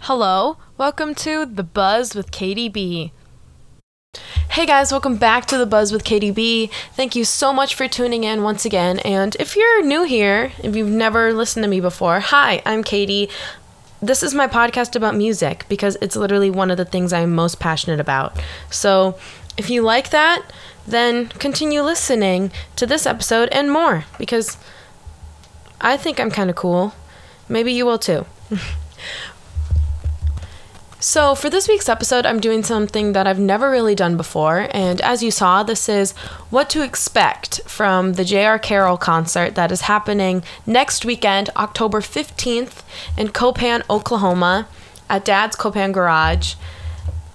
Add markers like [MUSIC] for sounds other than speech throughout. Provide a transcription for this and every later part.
Hello, welcome to The Buzz with Katie B. Hey guys, welcome back to The Buzz with Katie B. Thank you so much for tuning in once again. And if you're new here, if you've never listened to me before, hi, I'm Katie. This is my podcast about music because it's literally one of the things I'm most passionate about. So if you like that, then continue listening to this episode and more because I think I'm kind of cool. Maybe you will too. [LAUGHS] So, for this week's episode, I'm doing something that I've never really done before. And as you saw, this is what to expect from the J.R. Carroll concert that is happening next weekend, October 15th, in Copan, Oklahoma, at Dad's Copan Garage.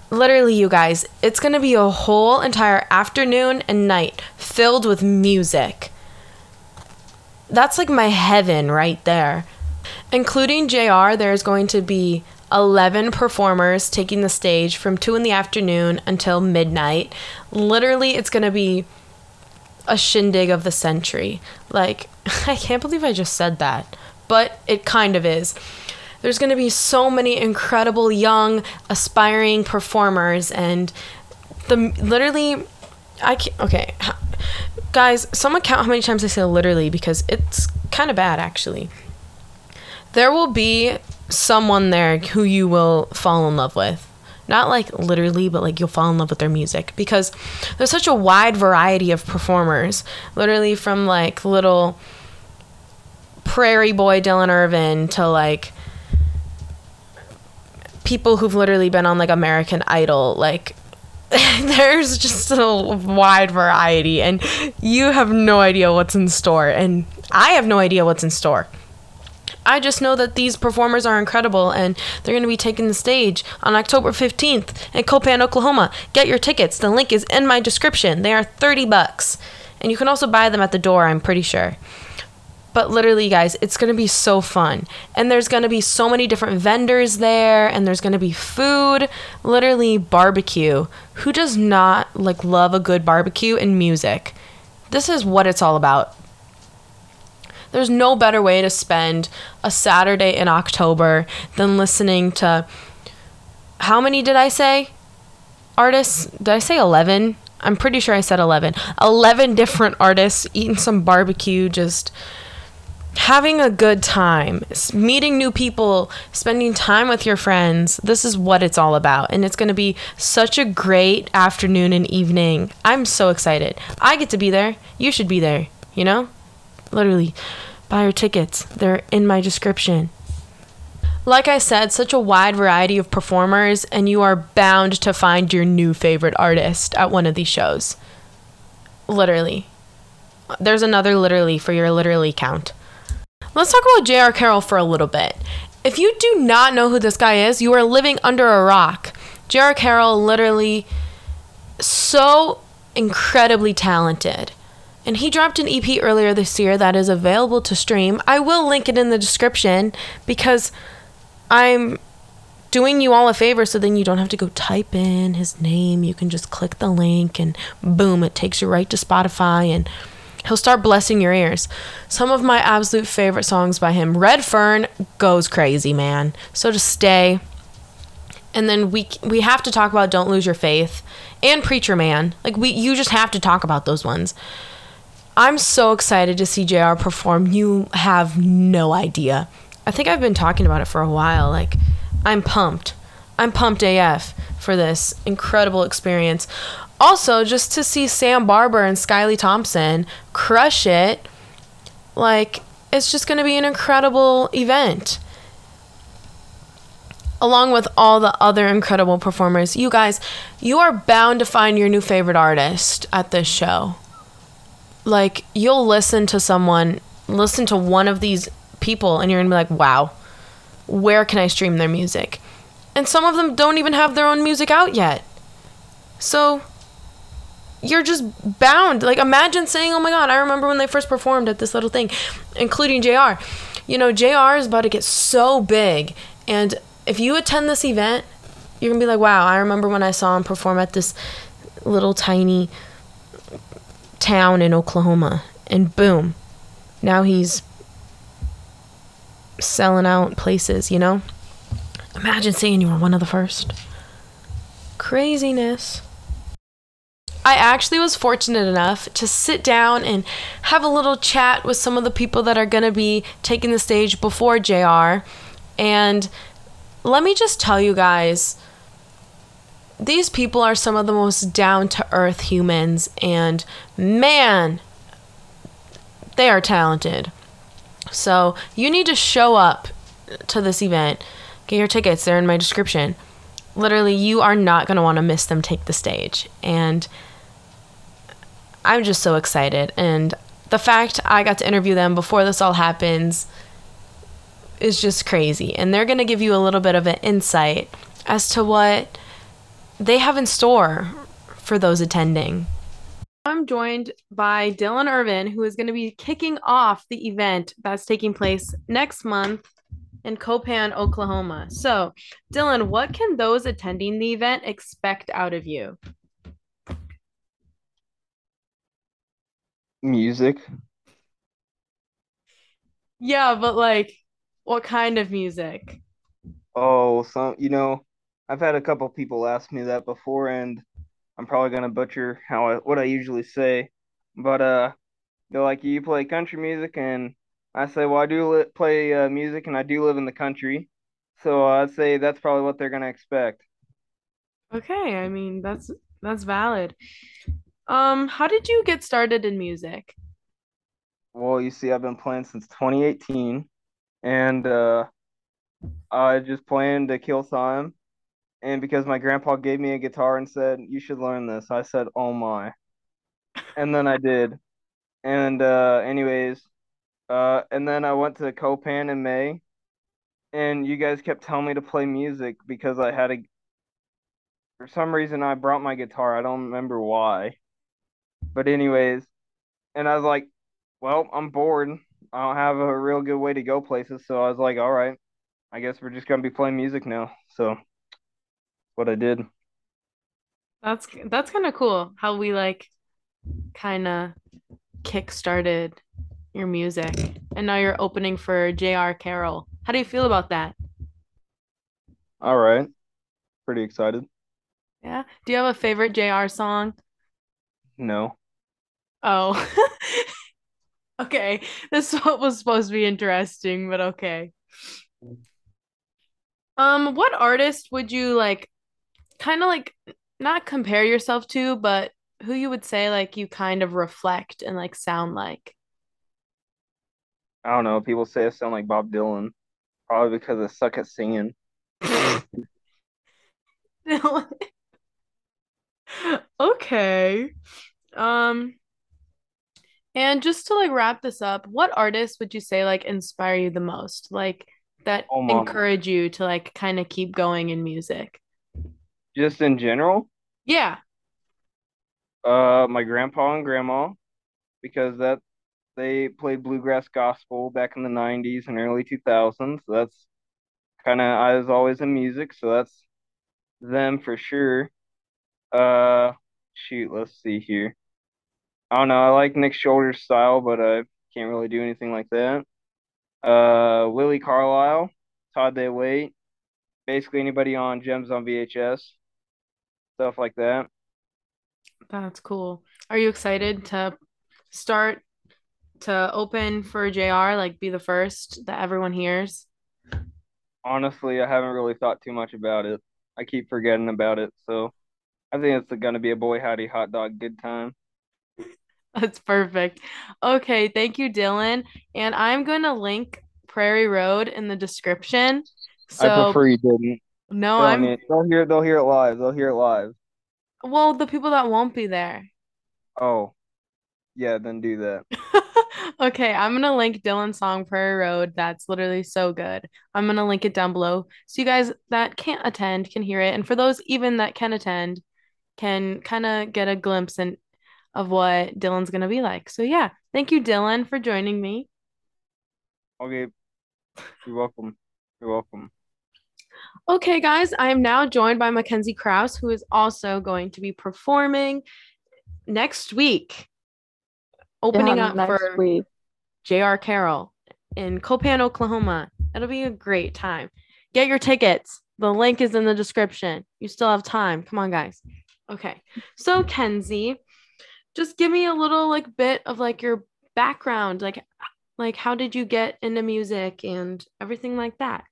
Literally, you guys, it's going to be a whole entire afternoon and night filled with music. That's like my heaven right there. Including JR, there's going to be 11 performers taking the stage from 2 in the afternoon until midnight. Literally, it's going to be a shindig of the century. Like, [LAUGHS] I can't believe I just said that, but it kind of is. There's going to be so many incredible young aspiring performers and the literally I can't, okay. Guys, someone count how many times I say literally because it's kind of bad actually. There will be someone there who you will fall in love with. Not like literally, but like you'll fall in love with their music because there's such a wide variety of performers. Literally from like little prairie boy Dylan Irvin to like people who've literally been on like American Idol. Like [LAUGHS] there's just a wide variety and you have no idea what's in store and I have no idea what's in store. I just know that these performers are incredible and they're going to be taking the stage on October 15th in Copan, Oklahoma. Get your tickets. The link is in my description. They are 30 bucks. And you can also buy them at the door, I'm pretty sure. But literally, guys, it's going to be so fun. And there's going to be so many different vendors there and there's going to be food, literally barbecue. Who does not like love a good barbecue and music? This is what it's all about. There's no better way to spend a Saturday in October than listening to how many did I say? Artists? Did I say 11? I'm pretty sure I said 11. 11 different artists eating some barbecue, just having a good time, meeting new people, spending time with your friends. This is what it's all about. And it's going to be such a great afternoon and evening. I'm so excited. I get to be there. You should be there, you know? Literally. Buy your tickets, they're in my description. Like I said, such a wide variety of performers, and you are bound to find your new favorite artist at one of these shows. Literally. There's another literally for your literally count. Let's talk about J.R. Carroll for a little bit. If you do not know who this guy is, you are living under a rock. J.R. Carroll, literally so incredibly talented. And he dropped an EP earlier this year that is available to stream. I will link it in the description because I'm doing you all a favor so then you don't have to go type in his name. You can just click the link and boom, it takes you right to Spotify and he'll start blessing your ears. Some of my absolute favorite songs by him Red Fern goes crazy, man. So to stay. And then we we have to talk about Don't Lose Your Faith and Preacher Man. Like we you just have to talk about those ones. I'm so excited to see JR perform. You have no idea. I think I've been talking about it for a while. Like, I'm pumped. I'm pumped AF for this incredible experience. Also, just to see Sam Barber and Skyly Thompson crush it, like, it's just going to be an incredible event. Along with all the other incredible performers. You guys, you are bound to find your new favorite artist at this show like you'll listen to someone, listen to one of these people, and you're gonna be like, wow, where can I stream their music? And some of them don't even have their own music out yet. So you're just bound. Like imagine saying, "Oh my god, I remember when they first performed at this little thing," including JR. You know, JR is about to get so big, and if you attend this event, you're gonna be like, "Wow, I remember when I saw him perform at this little tiny town in Oklahoma. And boom, now he's selling out places, you know? Imagine saying you were one of the first. Craziness. I actually was fortunate enough to sit down and have a little chat with some of the people that are going to be taking the stage before JR. And let me just tell you guys these people are some of the most down to earth humans, and man, they are talented. So you need to show up to this event. Get your tickets, they're in my description. Literally, you are not going to want to miss them take the stage. And I'm just so excited. And the fact I got to interview them before this all happens is just crazy. And they're going to give you a little bit of an insight as to what they have in store for those attending. I'm joined by Dylan Irvin, who is going to be kicking off the event that's taking place next month in Copan, Oklahoma. So, Dylan, what can those attending the event expect out of you? Music. Yeah, but like, what kind of music? Oh, some, you know, I've had a couple people ask me that before, and I'm probably gonna butcher how I, what I usually say, but uh, they're like, "You play country music," and I say, "Well, I do li play uh, music, and I do live in the country," so I'd say that's probably what they're gonna expect. Okay, I mean, that's that's valid. Um, how did you get started in music? Well, you see, I've been playing since 2018, and uh, I just playing to kill time. And because my grandpa gave me a guitar and said, "You should learn this," I said, "Oh my!" And then I did. And uh, anyways, uh, and then I went to Copan in May, and you guys kept telling me to play music because I had a. For some reason, I brought my guitar. I don't remember why. But anyways, and I was like, well, I'm bored. I don't have a real good way to go places, so I was like, all right, I guess we're just gonna be playing music now. So what I did. That's that's kind of cool how we like kind of kick started your music and now you're opening for J.R. Carroll. How do you feel about that? All right, pretty excited. Yeah. Do you have a favorite J.R. song? No. Oh. [LAUGHS] Okay. This [LAUGHS] was supposed to be interesting, but okay. Um, what artist would you like kind of like not compare yourself to, but who you would say like you kind of reflect and like sound like? I don't know. People say I sound like Bob Dylan, probably because I suck at singing. [LAUGHS] [LAUGHS] Okay. Um, and just to like wrap this up, what artists would you say like inspire you the most? Like that Oh, encourage you to like kind of keep going in music? Just in general, Yeah. uh, my grandpa and grandma, because that they played bluegrass gospel back in the 90s and early 2000s. So that's kind of I was always in music, so that's them for sure. Uh, shoot, let's see here. I don't know. I like Nick Shoulders' style, but I can't really do anything like that. Uh, Willi Carlisle, Todd Day Wait, basically anybody on Gems on VHS, stuff like that. That's cool. Are you excited to start to open for JR, like be the first that everyone hears? Honestly, I haven't really thought too much about it. I keep forgetting about it, so I think it's gonna be a boy howdy hot dog good time. That's perfect. Okay, thank you, Dylan. And I'm going to link Prairie Road in the description. I prefer you didn't. no, They'll I'm, need, they'll hear they'll hear it live. They'll hear it live. well, the people that won't be there. Oh, yeah, then do that. [LAUGHS] Okay, I'm gonna link Dylan's song Prairie Road. That's literally so good. I'm gonna link it down below so you guys that can't attend can hear it. And for those even that can attend, can kind of get a glimpse in, of what Dylan's gonna be like. So yeah, thank you, Dylan, for joining me. Okay, you're welcome. You're welcome. Okay, guys, I am now joined by Mackenzie Kraus, who is also going to be performing next week. opening Yeah, up for week. J.R. Carroll in Copan, Oklahoma. It'll be a great time. Get your tickets. The link is in the description. You still have time. Come on, guys. Okay. So, Kenzie, just give me a little like bit of like your background. Like, like how did you get into music and everything like that?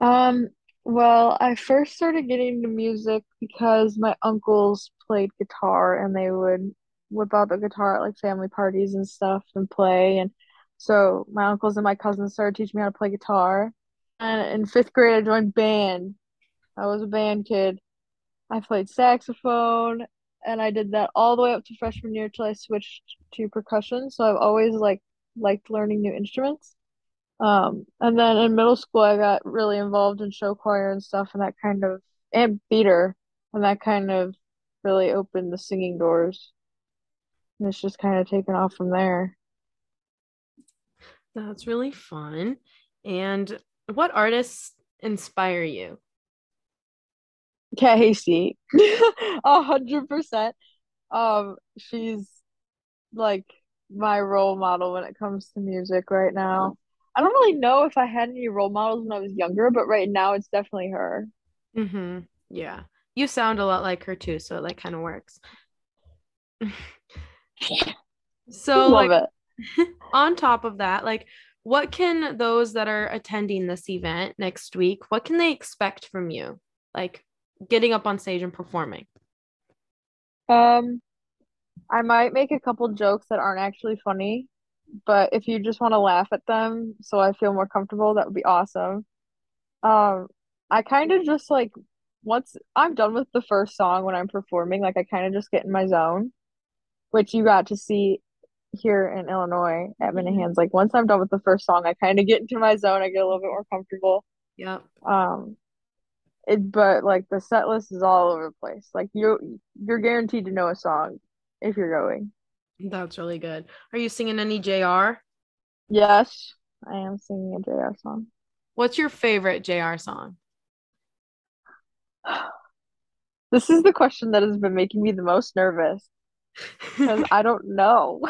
Um, well, I first started getting into music because my uncles played guitar and they would whip out the guitar at like family parties and stuff and play. And so my uncles and my cousins started teaching me how to play guitar. And in fifth grade, I joined band. I was a band kid. I played saxophone and I did that all the way up to freshman year till I switched to percussion. So I've always like liked learning new instruments. Um, and then in middle school, I got really involved in show choir and stuff, and that kind of, and theater, and that kind of really opened the singing doors. And it's just kind of taken off from there. That's really fun. And what artists inspire you? Hasty, [LAUGHS] a hundred percent. Um, she's like my role model when it comes to music right now. I don't really know if I had any role models when I was younger, but right now it's definitely her. Mm-hmm. Yeah. You sound a lot like her too, so it like kind of works. [LAUGHS] So like [LAUGHS] on top of that, like what can those that are attending this event next week, what can they expect from you? Like getting up on stage and performing. Um, I might make a couple jokes that aren't actually funny, but if you just want to laugh at them so I feel more comfortable, that would be awesome. Um, I kind of just like once I'm done with the first song when I'm performing, like I kind of just get in my zone, which you got to see here in Illinois at Minahan's. Like once I'm done with the first song, I kind of get into my zone. I get a little bit more comfortable. Yep. Um, it but like the set list is all over the place. Like you you're guaranteed to know a song if you're going. That's really good. Are you singing any JR? Yes, I am singing a JR song. What's your favorite JR song? [SIGHS] This is the question that has been making me the most nervous because I don't [LAUGHS] know.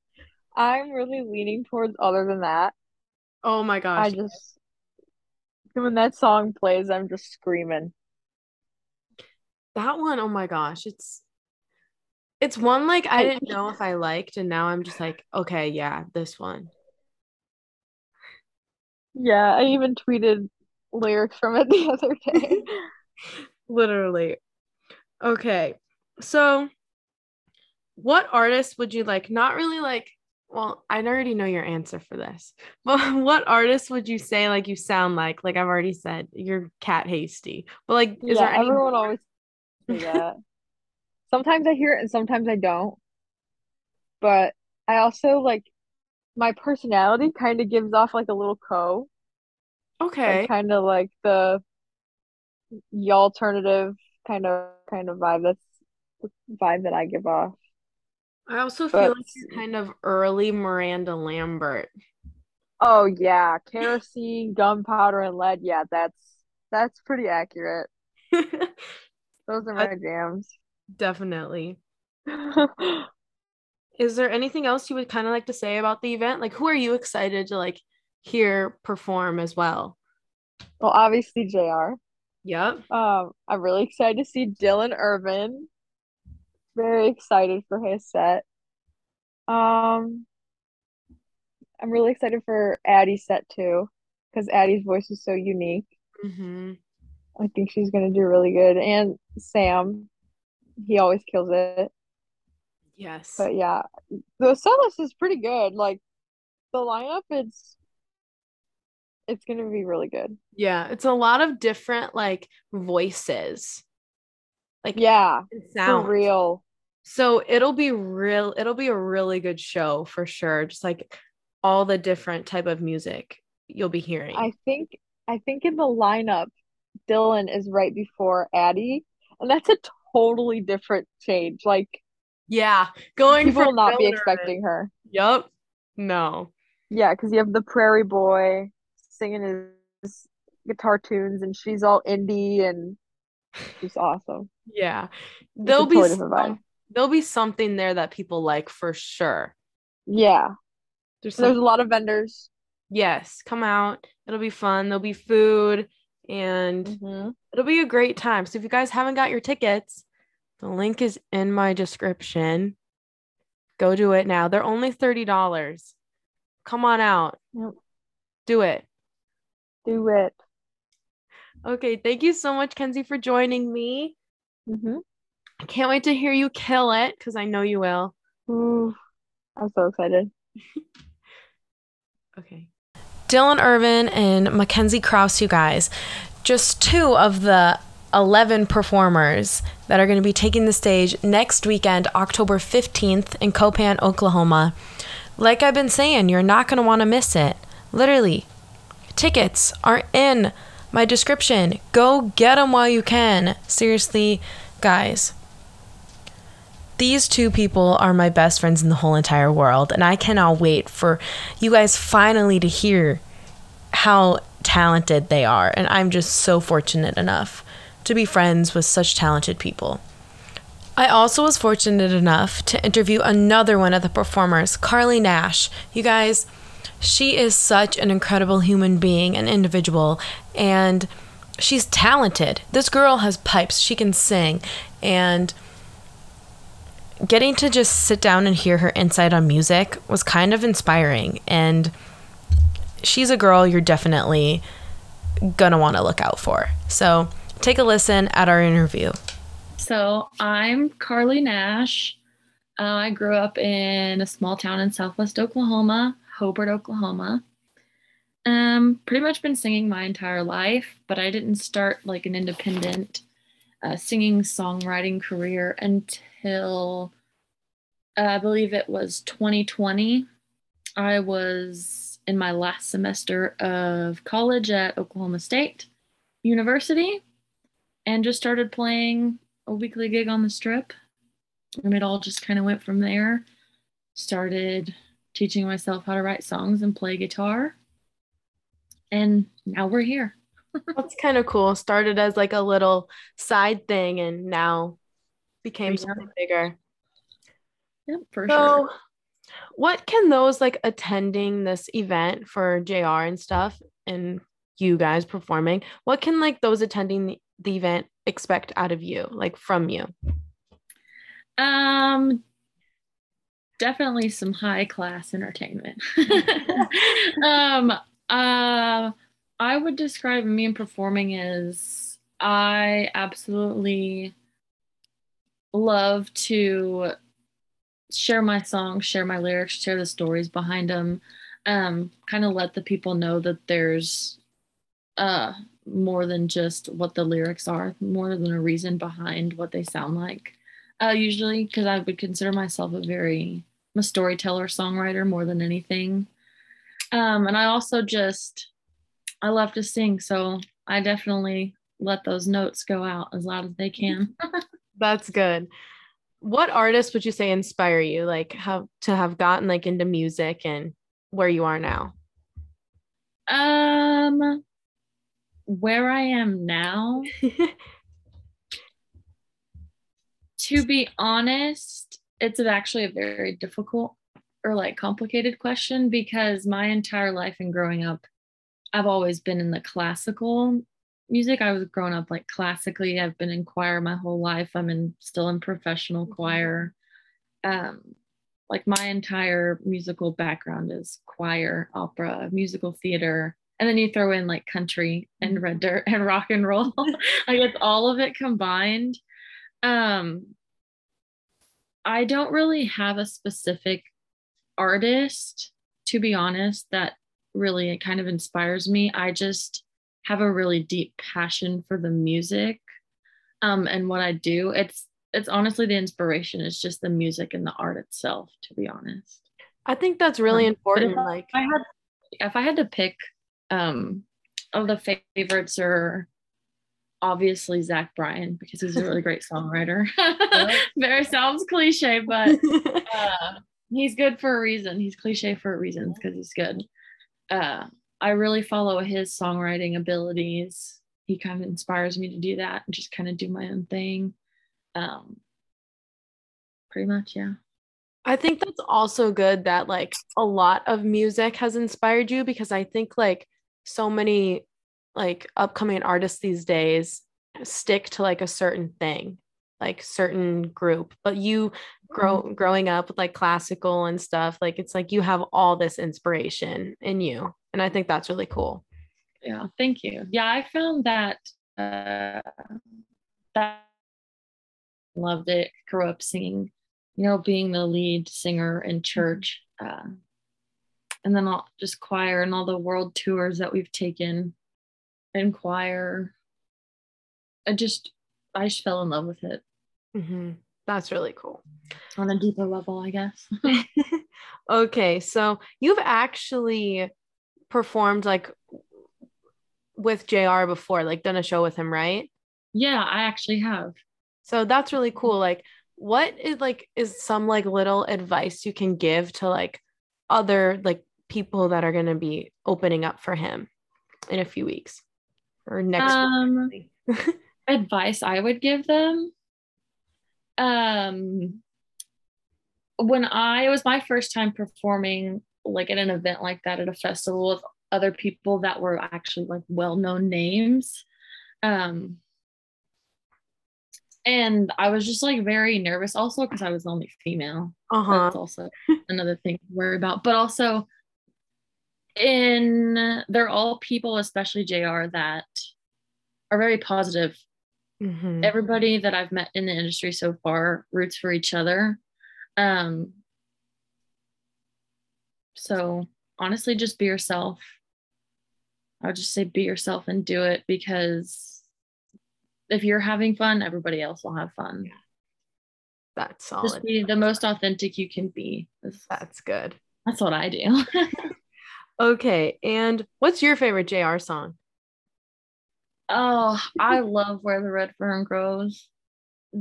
[LAUGHS] I'm really leaning towards other than that. oh my gosh. I just when that song plays, I'm just screaming. That one, oh my gosh. It's it's one like I didn't know if I liked, and now I'm just like, okay, yeah, this one. yeah, I even tweeted lyrics from it [LAUGHS] the other day. [LAUGHS] Literally. Okay. So what artist would you like? Not really like, well, I already know your answer for this, [LAUGHS] but what artist would you say like you sound like? Like I've already said, you're Kat Hasty. But like, is Yeah, there any everyone always say that. Sometimes I hear it and sometimes I don't. But I also like my personality kind of gives off like a little co, like Okay. kind of like the y alternative kind of kind of vibe. That's the vibe that I give off. I also feel But like you're kind of early Miranda Lambert. oh yeah, kerosene, gunpowder, and lead. Yeah, that's that's pretty accurate. [LAUGHS] Those are That's my jams. definitely. [LAUGHS] Is there anything else you would kind of like to say about the event? Like, who are you excited to like hear perform as well? Well, obviously JR. Yep. Um, I'm really excited to see Dylan Irvin. Very excited for his set. Um, I'm really excited for Addie's set too, because Addie's voice is so unique. hmm I think she's gonna do really good. And Sam, he always kills it. Yes. But yeah, the set list is pretty good. Like the lineup, it's it's gonna be really good. Yeah, it's a lot of different like voices, like Yeah, sounds. real. So it'll be real, it'll be a really good show for sure. Just like all the different type of music you'll be hearing. I think I think in the lineup, Dylan is right before Addie, and that's a totally different change. Like Yeah, going people will not be expecting her. Yup. No. Yeah, because you have the Prairie Boy singing his guitar tunes, and she's all indie and she's awesome. Yeah. There'll be some There'll be something there that people like for sure. Yeah. There's, There's a lot of vendors. yes, come out. It'll be fun. There'll be food and Mm-hmm. it'll be a great time. So if you guys haven't got your tickets, the link is in my description. Go do it now. They're only $30. Come on out. Yep. Do it. Do it. Okay, thank you so much, Kenzie, for joining me. Mm-hmm. I can't wait to hear you kill it because I know you will. Ooh, I'm so excited. [LAUGHS] Okay. Dylan Irvin and Mackenzie Kraus, you guys, just two of the 11 performers that are going to be taking the stage next weekend, October 15th in Copan, Oklahoma. Like I've been saying, you're not going to want to miss it. Literally, tickets are in my description. Go get them while you can. Seriously, guys. These two people are my best friends in the whole entire world, and I cannot wait for you guys finally to hear how talented they are. And I'm just so fortunate enough to be friends with such talented people. I also was fortunate enough to interview another one of the performers, Carly Nash. You guys, she is such an incredible human being and individual, and she's talented. This girl has pipes, she can sing, and getting to just sit down and hear her insight on music was kind of inspiring. And she's a girl you're definitely gonna want to look out for. So take a listen at our interview. So I'm Carly Nash. Uh, I grew up in a small town in southwest Oklahoma, Hobart, Oklahoma. Um, pretty much been singing my entire life, but I didn't start like an independent uh, singing songwriting career until uh, I believe it was 2020. I was in my last semester of college at Oklahoma State University and just started playing a weekly gig on the strip. And it all just kind of went from there. Started teaching myself how to write songs and play guitar. And now we're here. That's kind of cool. Started as like a little side thing and now became Yeah. something bigger. Yep, for So, sure. what can those like attending this event for JR and stuff and you guys performing, what can like those attending the, the event expect out of you, like from you? Um, definitely some high class entertainment. [LAUGHS] um, uh, I would describe me and performing as I absolutely love to share my songs, share my lyrics, share the stories behind them. Um, kind of let the people know that there's uh more than just what the lyrics are, more than a reason behind what they sound like uh, usually because I would consider myself a very I'm a storyteller songwriter more than anything. Um, and I also just I love to sing, so I definitely let those notes go out as loud as they can. [LAUGHS] That's good. What artists would you say inspire you, like how to have gotten like into music and where you are now? um, where I am now, [LAUGHS] to be honest, it's actually a very difficult or like complicated question because my entire life and growing up, I've always been in the classical music. I was growing up like classically. I've been in choir my whole life. I'm in still in professional choir. Um, like my entire musical background is choir, opera, musical theater, and then you throw in like country and red dirt and rock and roll. [LAUGHS] like it's all of it combined. Um, I don't really have a specific artist, to be honest, that really it kind of inspires me. I just have a really deep passion for the music um, and what I do. It's it's honestly the inspiration. It's just the music and the art itself, to be honest. I think that's really Um, important. if Like, If I had if I had to pick um of the favorites are obviously Zach Bryan because he's a really great [LAUGHS] songwriter. [LAUGHS] Very sounds cliche, but [LAUGHS] uh, he's good for a reason. He's cliche for a reason because he's good. Uh, I really follow his songwriting abilities. He kind of inspires me to do that and just kind of do my own thing. Um, pretty much, yeah. I think that's also good that like a lot of music has inspired you because I think like so many like upcoming artists these days stick to like a certain thing, like certain group. But you grow growing up with like classical and stuff, like it's like you have all this inspiration in you. And I think that's really cool. Yeah, thank you. Yeah, I found that uh that loved it. Grew up singing, you know, being the lead singer in church. Uh, and then all just choir and all the world tours that we've taken in choir. I just I just fell in love with it hmm That's really cool. on a deeper level, I guess. [LAUGHS] [LAUGHS] okay, so you've actually performed like with JR before, like done a show with him, right? yeah, I actually have. So that's really cool. Like, what is like is some like little advice you can give to like other like people that are gonna be opening up for him in a few weeks or next Um, [LAUGHS] week? Advice I would give them. Um, when I it was my first time performing like at an event like that at a festival with other people that were actually like well-known names. Um, and I was just like very nervous also because I was the only female. Uh-huh. That's also [LAUGHS] another thing to worry about. But also in they're all people, especially JR, that are very positive Mhm. everybody that I've met in the industry so far roots for each other. Um, so honestly, just be yourself. I would just say be yourself and do it because if you're having fun, everybody else will have fun. That's solid. Just be the most authentic you can be. That's good. that's what I do. [LAUGHS] Okay, and what's your favorite JR song? Oh, I [LAUGHS] love Where the Red Fern Grows.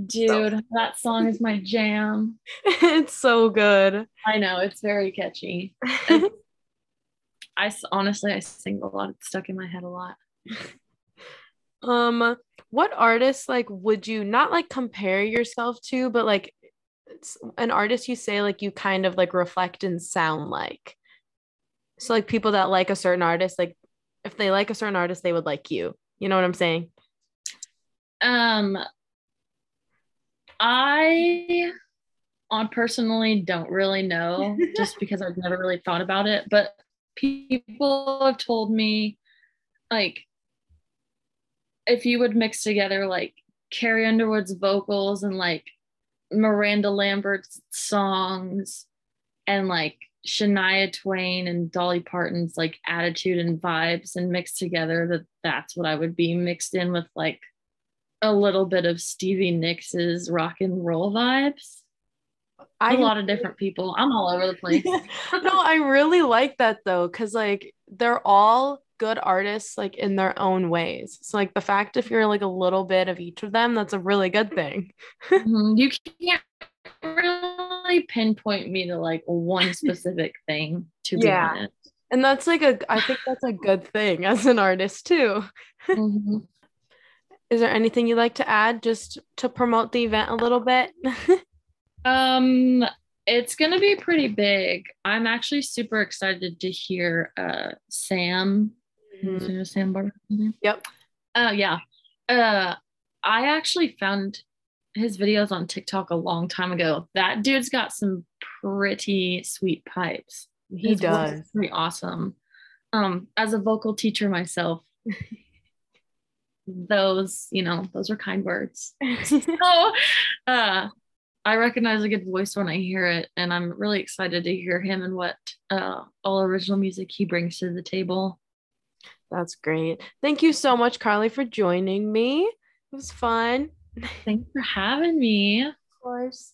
Dude, that song is my jam. [LAUGHS] it's so good. I know it's very catchy. [LAUGHS] I honestly I sing a lot. It's stuck in my head a lot. Um, what artists like would you not like compare yourself to, but like it's an artist you say like you kind of like reflect and sound like? So like people that like a certain artist, like if they like a certain artist, they would like you. You know what I'm saying? Um, I on personally don't really know [LAUGHS] just because I've never really thought about it, but people have told me like if you would mix together like Carrie Underwood's vocals and like Miranda Lambert's songs and like Shania Twain and Dolly Parton's like attitude and vibes and mixed together that that's what I would be mixed in with like a little bit of Stevie Nicks' rock and roll vibes. I a lot of different people. I'm all over the place. [LAUGHS] no, I really like that though, because like they're all good artists like in their own ways. So like the fact if you're like a little bit of each of them, that's a really good thing. Mhm. You can't really pinpoint me to like one specific [LAUGHS] thing, to be Yeah. honest. And that's like a I think that's a good thing as an artist too. Mhm. [LAUGHS] Is there anything you'd like to add just to promote the event a little bit? [LAUGHS] Um, it's gonna be pretty big. I'm actually super excited to hear uh Sam. Mhm. It Sam Barber? Yep. Oh yeah. Uh I actually found his videos on TikTok a long time ago. That dude's got some pretty sweet pipes. He His is does. pretty awesome. Um, as a vocal teacher myself, [LAUGHS] those, you know, those are kind words. [LAUGHS] So uh I recognize a good voice when I hear it, and I'm really excited to hear him and what uh all original music he brings to the table. That's great. Thank you so much, Carly, for joining me. It was fun. Thanks for having me. Of course.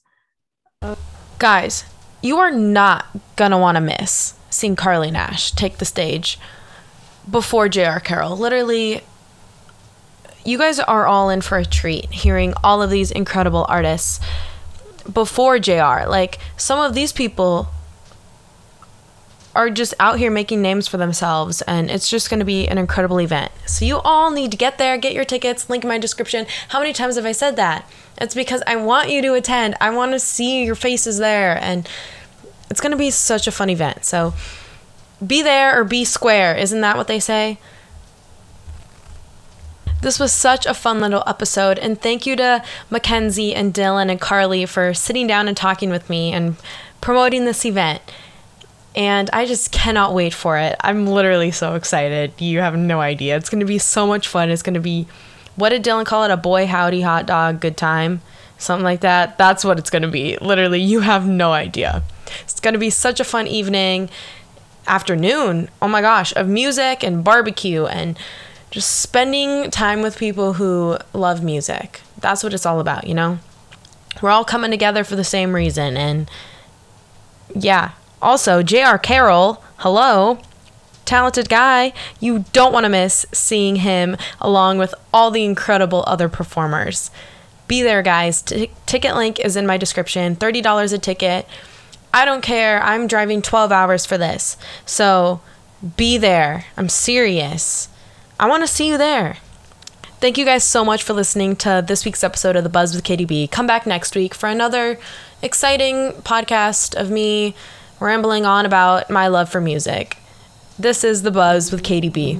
Guys, you are not gonna want to miss seeing Carly Nash take the stage before J.R. Carroll. Literally, you guys are all in for a treat hearing all of these incredible artists before JR. Like, some of these people are just out here making names for themselves, and it's just going to be an incredible event. So, you all need to get there, get your tickets, link in my description. How many times have I said that? It's because I want you to attend. I want to see your faces there. And it's going to be such a fun event. So be there or be square. Isn't that what they say? This was such a fun little episode, and thank you to Mackenzie and Dylan and Carly for sitting down and talking with me and promoting this event. And I just cannot wait for it. I'm literally so excited. You have no idea. It's going to be so much fun. It's going to be, what did Dylan call it? A boy howdy hot dog good time? Something like that. That's what it's going to be. Literally, you have no idea. It's going to be such a fun evening, afternoon. Oh my gosh, of music and barbecue and just spending time with people who love music. That's what it's all about, you know? We're all coming together for the same reason. And yeah, also, J.R. Carroll, hello, talented guy. You don't want to miss seeing him along with all the incredible other performers. Be there, guys. T- ticket link is in my description $30 a ticket. I don't care. I'm driving 12 hours for this. So be there. I'm serious. I want to see you there. Thank you guys so much for listening to this week's episode of The Buzz with Katie B. Come back next week for another exciting podcast of me rambling on about my love for music. This is The Buzz with Katie B.